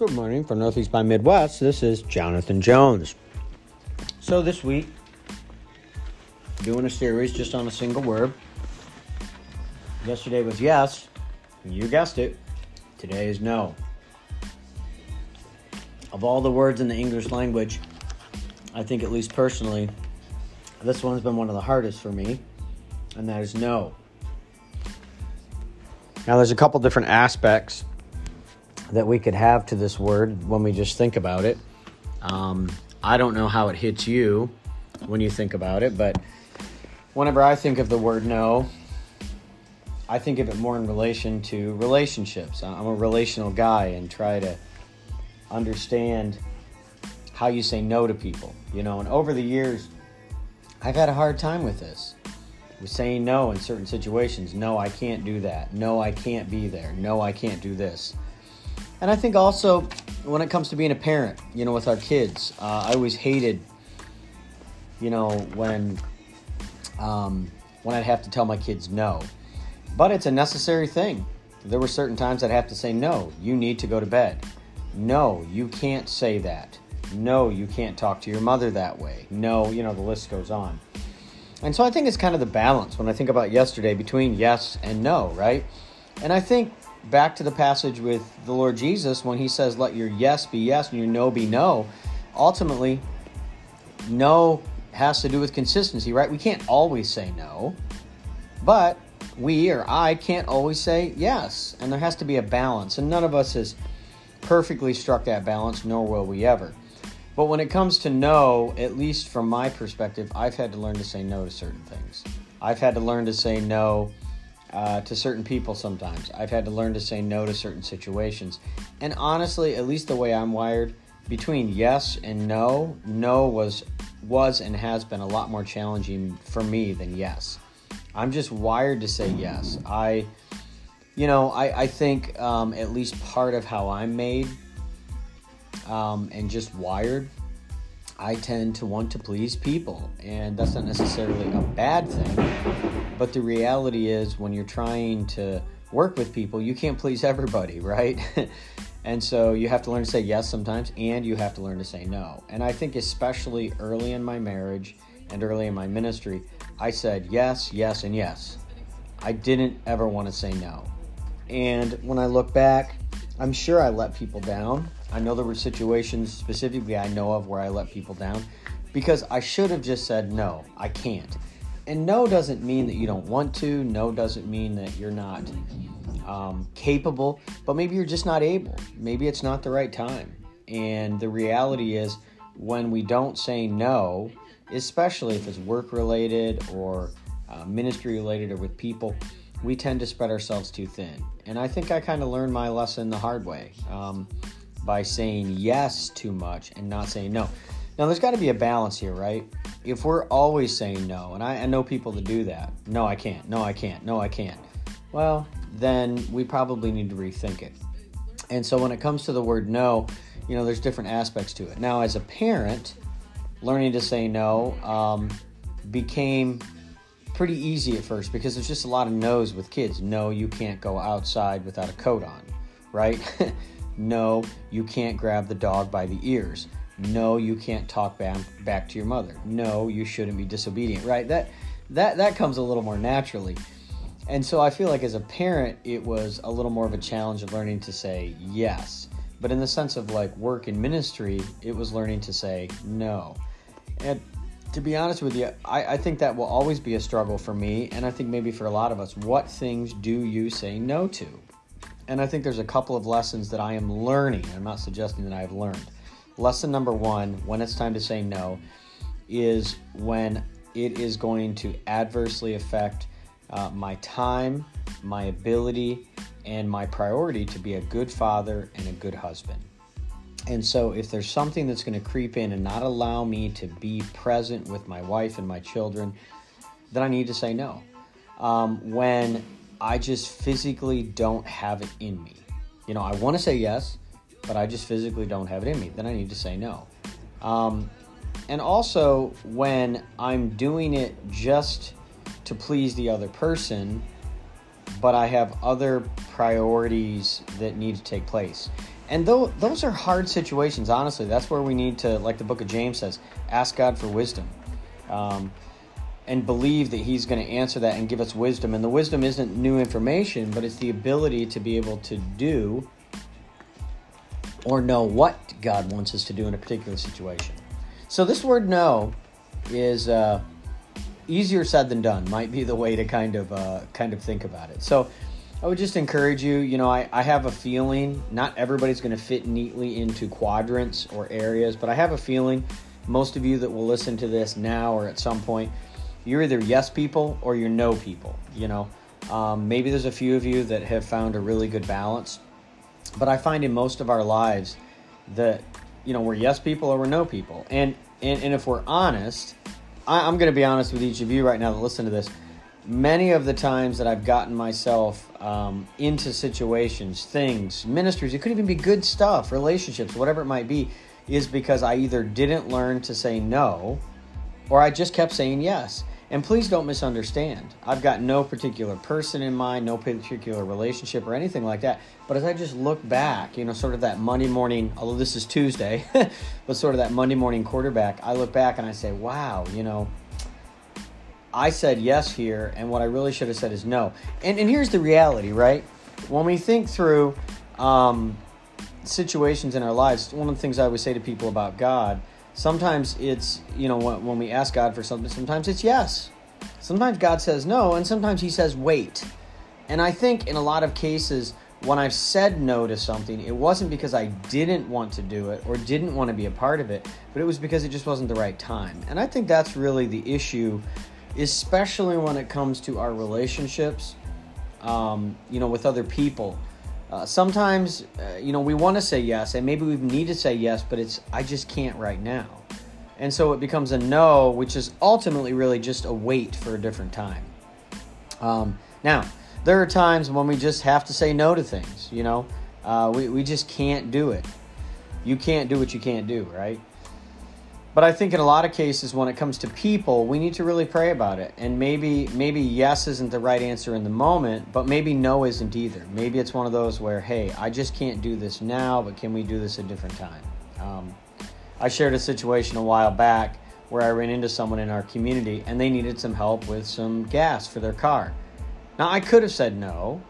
Good morning from Northeast by Midwest. This is Jonathan Jones. So this week, doing a series just on a single word. Yesterday was yes, you guessed it. Today is no. Of all the words in the English language, I think at least personally, this one's been one of the hardest for me, and that is no. Now, there's a couple different aspects that we could have to this word when we just think about it. Um, I don't know how it hits you when you think about it, but whenever I think of the word no, I think of it more in relation to relationships. I'm a relational guy and try to understand how you say no to people, you know. And over the years, I've had a hard time with this. With saying no in certain situations. No, I can't do that. No, I can't be there. No, I can't do this. And I think also when it comes to being a parent, you know, with our kids, uh, I always hated, you know, when um, when I'd have to tell my kids no. But it's a necessary thing. There were certain times I'd have to say no. You need to go to bed. No, you can't say that. No, you can't talk to your mother that way. No, you know, the list goes on. And so I think it's kind of the balance when I think about yesterday between yes and no, right? And I think back to the passage with the Lord Jesus when he says, Let your yes be yes and your no be no. Ultimately, no has to do with consistency, right? We can't always say no, but we or I can't always say yes. And there has to be a balance. And none of us has perfectly struck that balance, nor will we ever. But when it comes to no, at least from my perspective, I've had to learn to say no to certain things. I've had to learn to say no uh, to certain people sometimes. I've had to learn to say no to certain situations. And honestly, at least the way I'm wired, between yes and no, no was was and has been a lot more challenging for me than yes. I'm just wired to say yes. I, you know, I, I think um, at least part of how I'm made um, and just wired, I tend to want to please people. And that's not necessarily a bad thing. But the reality is, when you're trying to work with people, you can't please everybody, right? and so you have to learn to say yes sometimes, and you have to learn to say no. And I think, especially early in my marriage and early in my ministry, I said yes, yes, and yes. I didn't ever want to say no. And when I look back, I'm sure I let people down. I know there were situations specifically I know of where I let people down because I should have just said no, I can't. And no doesn't mean that you don't want to, no doesn't mean that you're not um, capable, but maybe you're just not able. Maybe it's not the right time. And the reality is, when we don't say no, especially if it's work related or uh, ministry related or with people, we tend to spread ourselves too thin. And I think I kind of learned my lesson the hard way um, by saying yes too much and not saying no. Now, there's got to be a balance here, right? If we're always saying no, and I, I know people that do that no, I can't, no, I can't, no, I can't. Well, then we probably need to rethink it. And so when it comes to the word no, you know, there's different aspects to it. Now, as a parent, learning to say no um, became pretty easy at first because there's just a lot of no's with kids. No, you can't go outside without a coat on, right? no, you can't grab the dog by the ears. No, you can't talk back, back to your mother. No, you shouldn't be disobedient, right? That that that comes a little more naturally. And so I feel like as a parent, it was a little more of a challenge of learning to say yes. But in the sense of like work and ministry, it was learning to say no. And to be honest with you, I, I think that will always be a struggle for me, and I think maybe for a lot of us. What things do you say no to? And I think there's a couple of lessons that I am learning. I'm not suggesting that I've learned. Lesson number one, when it's time to say no, is when it is going to adversely affect uh, my time, my ability, and my priority to be a good father and a good husband. And so, if there's something that's going to creep in and not allow me to be present with my wife and my children, then I need to say no. Um, when I just physically don't have it in me, you know, I want to say yes, but I just physically don't have it in me, then I need to say no. Um, and also, when I'm doing it just to please the other person, but I have other priorities that need to take place. And though those are hard situations, honestly, that's where we need to, like the book of James says, ask God for wisdom. Um, and believe that he's going to answer that and give us wisdom. And the wisdom isn't new information, but it's the ability to be able to do or no what God wants us to do in a particular situation. So this word "know" is uh, easier said than done. Might be the way to kind of uh, kind of think about it. So I would just encourage you. You know, I, I have a feeling not everybody's going to fit neatly into quadrants or areas, but I have a feeling most of you that will listen to this now or at some point, you're either yes people or you're no people. You know, um, maybe there's a few of you that have found a really good balance, but I find in most of our lives that you know we're yes people or we're no people, and and, and if we're honest, I, I'm going to be honest with each of you right now that listen to this. Many of the times that I've gotten myself um, into situations, things, ministries, it could even be good stuff, relationships, whatever it might be, is because I either didn't learn to say no or I just kept saying yes. And please don't misunderstand. I've got no particular person in mind, no particular relationship or anything like that. But as I just look back, you know, sort of that Monday morning, although this is Tuesday, but sort of that Monday morning quarterback, I look back and I say, wow, you know, I said yes here, and what I really should have said is no. And, and here's the reality, right? When we think through um, situations in our lives, one of the things I always say to people about God Sometimes it's, you know, when, we ask God for something, sometimes it's yes. Sometimes God says no, and sometimes He says wait. And I think in a lot of cases, when I've said no to something, it wasn't because I didn't want to do it or didn't want to be a part of it, but it was because it just wasn't the right time. And I think that's really the issue, especially when it comes to our relationships, um, you know, with other people. Uh, sometimes, uh, you know, we want to say yes, and maybe we need to say yes, but it's I just can't right now, and so it becomes a no, which is ultimately really just a wait for a different time. Um, now, there are times when we just have to say no to things. You know, uh, we we just can't do it. You can't do what you can't do, right? But I think in a lot of cases, when it comes to people, we need to really pray about it. And maybe maybe yes isn't the right answer in the moment, but maybe no isn't either. Maybe it's one of those where, hey, I just can't do this now, but can we do this a different time? Um, I shared a situation a while back where I ran into someone in our community and they needed some help with some gas for their car. Now I could have said no,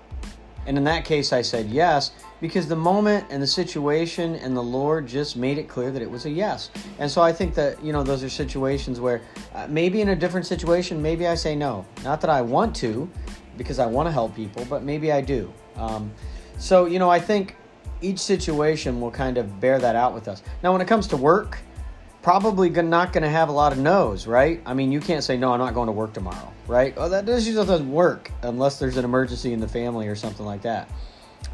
and in that case, I said yes because the moment and the situation and the Lord just made it clear that it was a yes. And so I think that, you know, those are situations where uh, maybe in a different situation, maybe I say no. Not that I want to because I want to help people, but maybe I do. Um, so, you know, I think each situation will kind of bear that out with us. Now, when it comes to work, probably not going to have a lot of no's, right? I mean, you can't say, no, I'm not going to work tomorrow, right? Oh, that doesn't work unless there's an emergency in the family or something like that.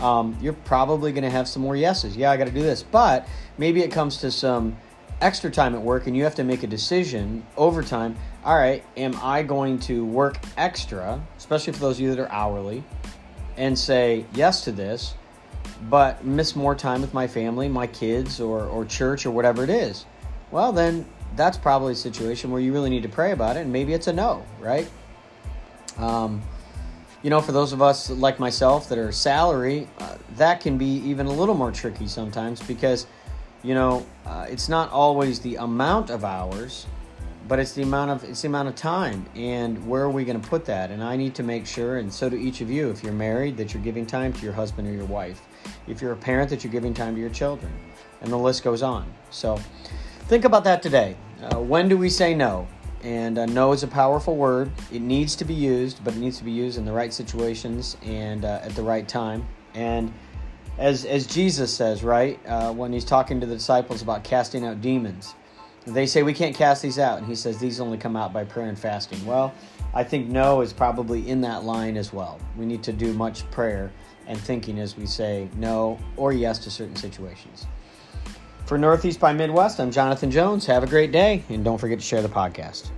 Um, you're probably going to have some more yeses. Yeah, I got to do this. But maybe it comes to some extra time at work and you have to make a decision over time. All right, am I going to work extra, especially for those of you that are hourly, and say yes to this, but miss more time with my family, my kids, or, or church, or whatever it is? Well, then that's probably a situation where you really need to pray about it, and maybe it's a no, right? Um, you know, for those of us like myself that are salary, uh, that can be even a little more tricky sometimes because, you know, uh, it's not always the amount of hours, but it's the amount of it's the amount of time and where are we going to put that? And I need to make sure, and so do each of you, if you're married, that you're giving time to your husband or your wife. If you're a parent, that you're giving time to your children, and the list goes on. So think about that today. Uh, when do we say no? And uh, no is a powerful word. It needs to be used, but it needs to be used in the right situations and uh, at the right time. And as, as Jesus says, right, uh, when he's talking to the disciples about casting out demons, they say, We can't cast these out. And he says, These only come out by prayer and fasting. Well, I think no is probably in that line as well. We need to do much prayer and thinking as we say no or yes to certain situations. For Northeast by Midwest, I'm Jonathan Jones. Have a great day, and don't forget to share the podcast.